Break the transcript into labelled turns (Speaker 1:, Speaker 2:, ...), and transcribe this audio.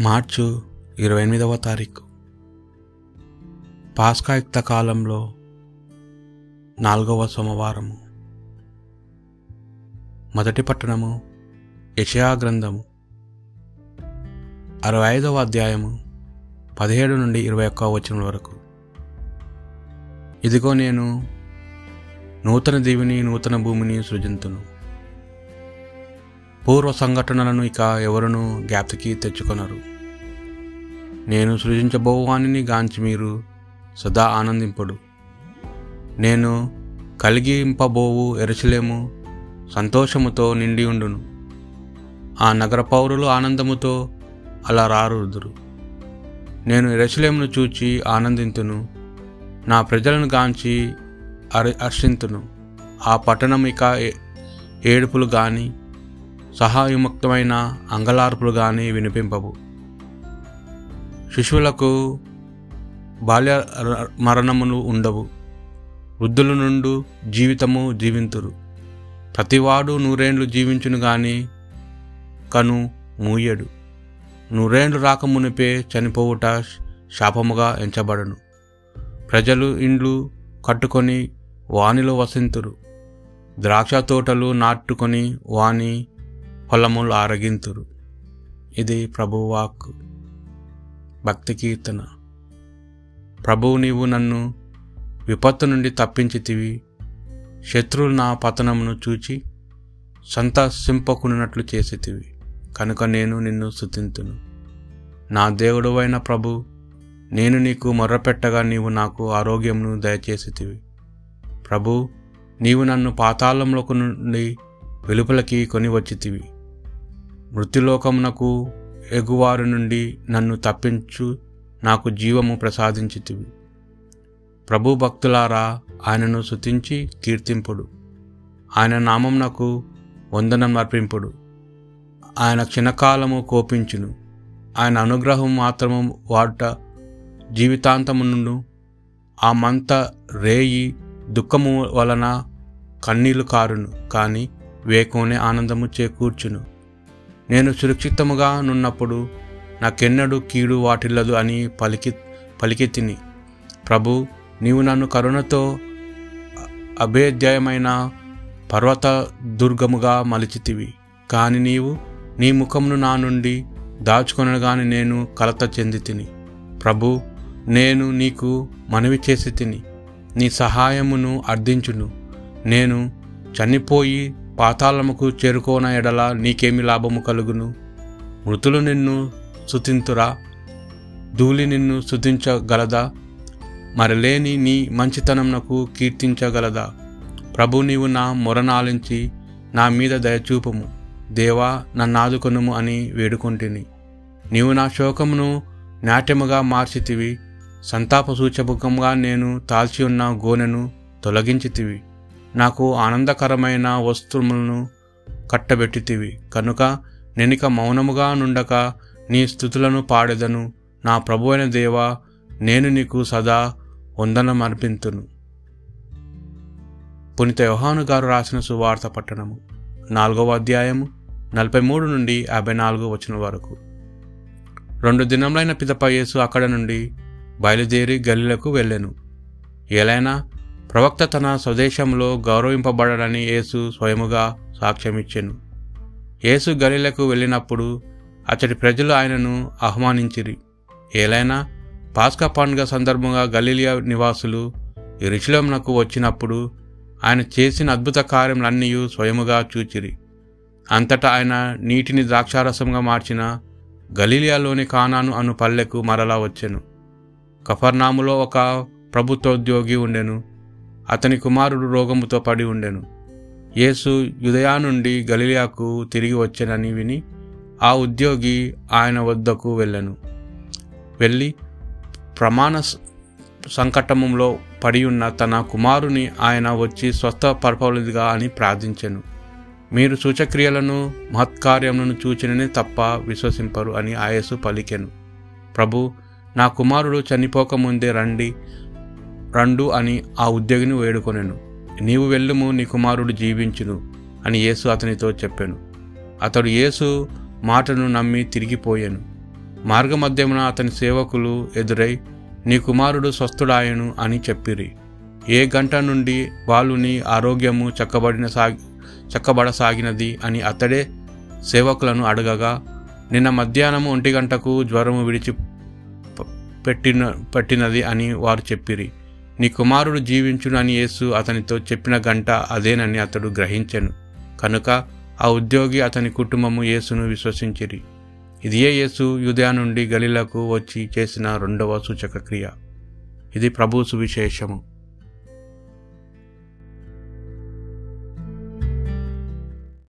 Speaker 1: మార్చు ఇరవై ఎనిమిదవ తారీఖు. పాస్కాయుక్త కాలంలో నాలుగవ సోమవారము. మొదటి పట్టణము యషయా గ్రంథము. అరవై ఐదవ అధ్యాయము పదిహేడు నుండి ఇరవై ఒక్క వచనం వరకు. ఇదిగో నేను నూతన దీవిని నూతన భూమిని సృజింతును. పూర్వ సంఘటనలను ఇక ఎవరును జ్ఞాప్తికి తెచ్చుకొనరు. నేను సృజించబోవానిని గాంచి మీరు సదా ఆనందింపుడు. నేను కలిగింపబోవు ఎరచలేము సంతోషముతో నిండి ఉండును ఆ నగర పౌరులు ఆనందముతో అలా రారుదురు. నేను ఎరచలేమును చూచి ఆనందింతును. నా ప్రజలను గాంచి అరి హర్షింతును ఆ పట్టణం ఇక ఏ- ఏడుపులు గాని సహాయముక్తమైన అంగలార్పులు కానీ వినిపింపవు శిశువులకు బాల్య మరణములు ఉండవు వృద్ధుల నుండు జీవితము జీవింతురు. ప్రతివాడు నూరేండ్లు జీవించును గాని కను మూయడు. నూరేండ్లు రాకమునిపే చనిపోవుట శాపముగా ఎంచబడను. ప్రజలు ఇండ్లు కట్టుకొని వానిలో వసింతురు. ద్రాక్ష తోటలు నాటుకొని వాని పొలములు ఆరగింతురు. ఇది ప్రభువాక్ భక్తి కీర్తన. ప్రభువు నీవు నన్ను విపత్తు నుండి తప్పించితివి. శత్రువులు నా పతనమును చూచి సంతసింపకున్నట్లు చేసేతివి. కనుక నేను నిన్ను స్తుతింతును. నా దేవుడువైన ప్రభు నేను నీకు మొర్రపెట్టగా నీవు నాకు ఆరోగ్యమును దయచేసితివి. ప్రభు నీవు నన్ను పాతాళంలోకి నుండి వెలుపలకి కొని వచ్చితివి మృత్యులోకమునకు ఎగువారి నుండి నన్ను తప్పించు నాకు జీవము ప్రసాదించితివి. ప్రభు భక్తులారా ఆయనను శుతించి కీర్తింపుడు. ఆయన నామం నాకు వందనం అర్పింపుడు. ఆయన క్షణకాలము కోపించును. ఆయన అనుగ్రహం మాత్రము వాట జీవితాంతము ఆ మంత రేయి దుఃఖము వలన కన్నీళ్ళు కారును కానీ వేకోనే ఆనందము చేకూర్చును. నేను సురక్షితముగా నున్నప్పుడు నాకెన్నడూ కీడు వాటిల్లదు అని పలికి పలికెత్తిని ప్రభు నీవు నన్ను కరుణతో అభేద్యమైన పర్వత దుర్గముగా మలిచితివి. కాని నీవు నీ ముఖమును నా నుండి దాచుకొనగానే నేను కలత చెంది తిని ప్రభు నేను నీకు మనవి చేసి తిని నీ సహాయమును అర్థించును. నేను చనిపోయి పాతాళముకు చేరుకోన ఎడల నీకేమి లాభము కలుగును? మృతులు నిన్ను స్తుతింతురా? ధూళి నిన్ను శుతించగలదా మరలేని నీ మంచితనమునకు కీర్తించగలదా? ప్రభు నీవు నా మొరనాలించి నా మీద దయచూపము. దేవా నన్నాదుకొనుము అని వేడుకొంటిని. నీవు నా శోకమును నాట్యముగా మార్చితివి. సంతాప సూచకంగా నేను తాల్చి ఉన్న గోనెను తొలగించితివి. నాకు ఆనందకరమైన వస్తువులను కట్టబెట్టితివి. కనుక నేనిక మౌనముగా నుండక నీ స్థుతులను పాడెదను. నా ప్రభువైన దేవా నేను నీకు సదా వందనమర్పింతును. పునిత యోహాను గారు రాసిన సువార్త పట్టణము నాలుగవ అధ్యాయము నలభై మూడు నుండి యాభై నాలుగు వచ్చిన వరకు. రెండు దినములైన పిదప యేసు అక్కడ నుండి బయలుదేరి గల్లీలకు వెళ్ళాను. ఏలైనా ప్రవక్త తన స్వదేశంలో గౌరవింపబడడని యేసు స్వయముగా సాక్ష్యమిచ్చెను. యేసు గలీలకు వెళ్ళినప్పుడు అతడి ప్రజలు ఆయనను ఆహ్వానించిరి. ఏలైనా పాస్కా పండుగ సందర్భంగా గలీలియా నివాసులు ఎరుశలంనకు వచ్చినప్పుడు ఆయన చేసిన అద్భుత కార్యములన్నీ స్వయముగా చూచిరి. అంతటా ఆయన నీటిని ద్రాక్షారసంగా మార్చిన గలీలియాలోని కానాను అను పల్లెకు మరలా వచ్చెను. కఫర్నాములో ఒక ప్రభుత్వోద్యోగి ఉండెను. అతని కుమారుడు రోగముతో పడి ఉండెను. యేసు యుదయా నుండి గలిలియాకు తిరిగి వచ్చెనని విని ఆ ఉద్యోగి ఆయన వద్దకు వెళ్ళను. వెళ్ళి ప్రమాణ సంకటమంలో సంకటములో పడి ఉన్న తన కుమారుని ఆయన వచ్చి స్వస్థపరపలేదుగా అని ప్రార్థించెను. మీరు సూచక్రియలను మహత్కార్యములను చూచినని తప్ప విశ్వసింపరు అని ఆయసు పలికెను. ప్రభు నా కుమారుడు చనిపోకముందే రండి రండు అని ఆ ఉద్యోగిని వేడుకొనెను. నీవు వెళ్ళుము నీ కుమారుడు జీవించును అని యేసు అతనితో చెప్పాను. అతడు యేసు మాటను నమ్మి తిరిగిపోయాను. మార్గమధ్యమున అతని సేవకులు ఎదురై నీ కుమారుడు స్వస్థుడాయను అని చెప్పిరి. ఏ గంట నుండి బాలుని ఆరోగ్యము చక్కబడిన సాగి చక్కబడసాగినది అని అతడే సేవకులను అడగగా నిన్న మధ్యాహ్నం ఒంటి గంటకు జ్వరము విడిచి పెట్టిన పెట్టినది అని వారు చెప్పిరి. నీ కుమారుడు జీవించును అని యేసు అతనితో చెప్పిన గంట అదేనని అతడు గ్రహించెను. కనుక ఆ ఉద్యోగి అతని కుటుంబము యేసును విశ్వసించిరి. ఇదియే యేసు యుదయా నుండి గలిలకు వచ్చి చేసిన రెండవ సూచక క్రియ ఇది ప్రభు సువిశేషము.